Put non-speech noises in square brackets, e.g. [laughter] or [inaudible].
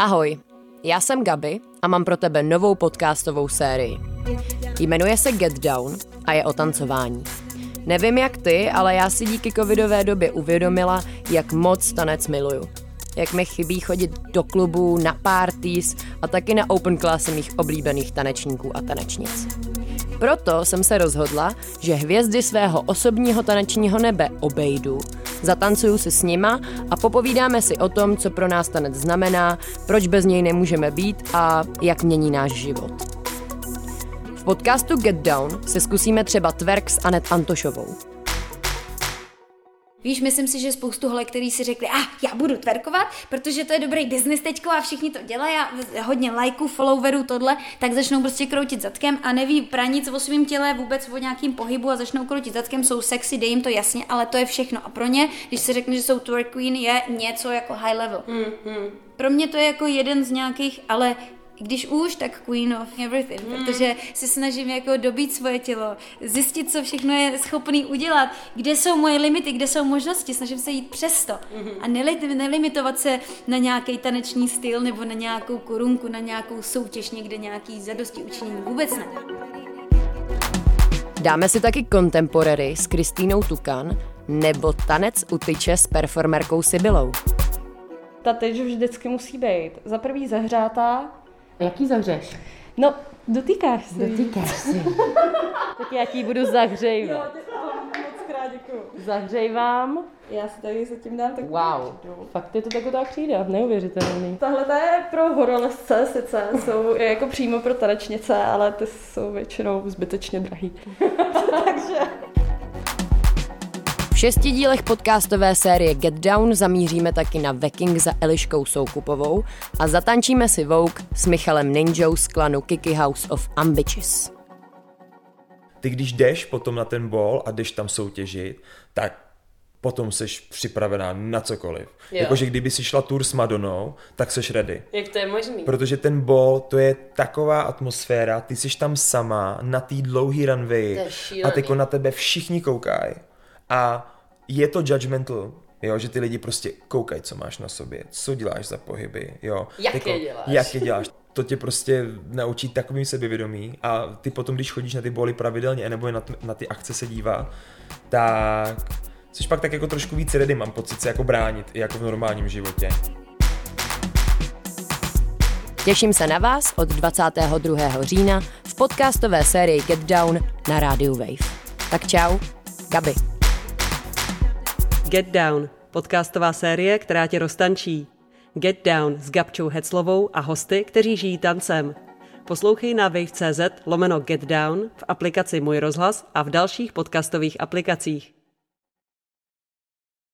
Ahoj, já jsem Gabi a mám pro tebe novou podcastovou sérii. Jmenuje se Get Down a je o tancování. Nevím jak ty, ale já si díky covidové době uvědomila, jak moc tanec miluju. Jak mi chybí chodit do klubů, na parties a taky na open classy mých oblíbených tanečníků a tanečnic. Proto jsem se rozhodla, že hvězdy svého osobního tanečního nebe obejdu, zatancuju si s nima a popovídáme si o tom, co pro nás tanec znamená, proč bez něj nemůžeme být a jak mění náš život. V podcastu Get Down se zkusíme třeba twerk s Anet Antošovou. Víš, myslím si, že spoustu holek, který si řekli, ah, já budu twerkovat, protože to je dobrý biznis teďko a všichni to dělají a hodně lajků, followerů, tohle, tak začnou prostě kroutit zadkem a neví pra nic o svém těle, vůbec o nějakým pohybu a začnou kroutit zadkem, jsou sexy, dej jim to jasně, ale to je všechno. A pro ně, když se řekne, že jsou twerk queen, je něco jako high level. Mm-hmm. Pro mě to je jako jeden z nějakých, ale když už, tak queen of everything, mm. protože se snažím jako dobít svoje tělo, zjistit, co všechno je schopný udělat, kde jsou moje limity, kde jsou možnosti, snažím se jít přes to mm. a nelimitovat se na nějaký taneční styl nebo na nějakou korunku, na nějakou soutěž, někde nějaký zadosti učinění, vůbec ne. Dáme si taky contemporary s Kristýnou Tukan nebo tanec u tyče s performerkou Sibylou. Ta tyč vždycky musí být za prvý zahřátá, Jaký zahřeš? No, dotýkáš si. Dotýkáš si. [laughs] tak já ti budu zahřejvat. moc krát děkuju. Zahřejvám. Já si tady se tím dám tak Wow, fakt je to tak tak přijde, neuvěřitelný. Tahle je pro horolezce sice, jsou je jako přímo pro tanečnice, ale ty jsou většinou zbytečně drahý. [laughs] Takže šesti dílech podcastové série Get Down zamíříme taky na Veking za Eliškou Soukupovou a zatančíme si Vogue s Michalem Ninjou z klanu Kiki House of Ambitches. Ty když jdeš potom na ten bol a jdeš tam soutěžit, tak potom seš připravená na cokoliv. Jakože kdyby si šla tour s Madonou, tak seš ready. Jak to je možný? Protože ten bol, to je taková atmosféra, ty jsi tam sama na té dlouhý runway a tyko na tebe všichni koukají a je to judgmental, jo, že ty lidi prostě koukají, co máš na sobě, co děláš za pohyby, jo. Jak Tyko, je děláš. Jak je děláš. To tě prostě naučí takovým sebevědomí a ty potom, když chodíš na ty boly pravidelně nebo na, na ty akce se dívá, tak což pak tak jako trošku víc ready, mám pocit se jako bránit, i jako v normálním životě. Těším se na vás od 22. října v podcastové sérii Get Down na rádiu Wave. Tak čau, Gabi. Get Down, podcastová série, která tě roztančí. Get Down s Gabčou Heclovou a hosty, kteří žijí tancem. Poslouchej na wave.cz lomeno Get Down v aplikaci Můj rozhlas a v dalších podcastových aplikacích.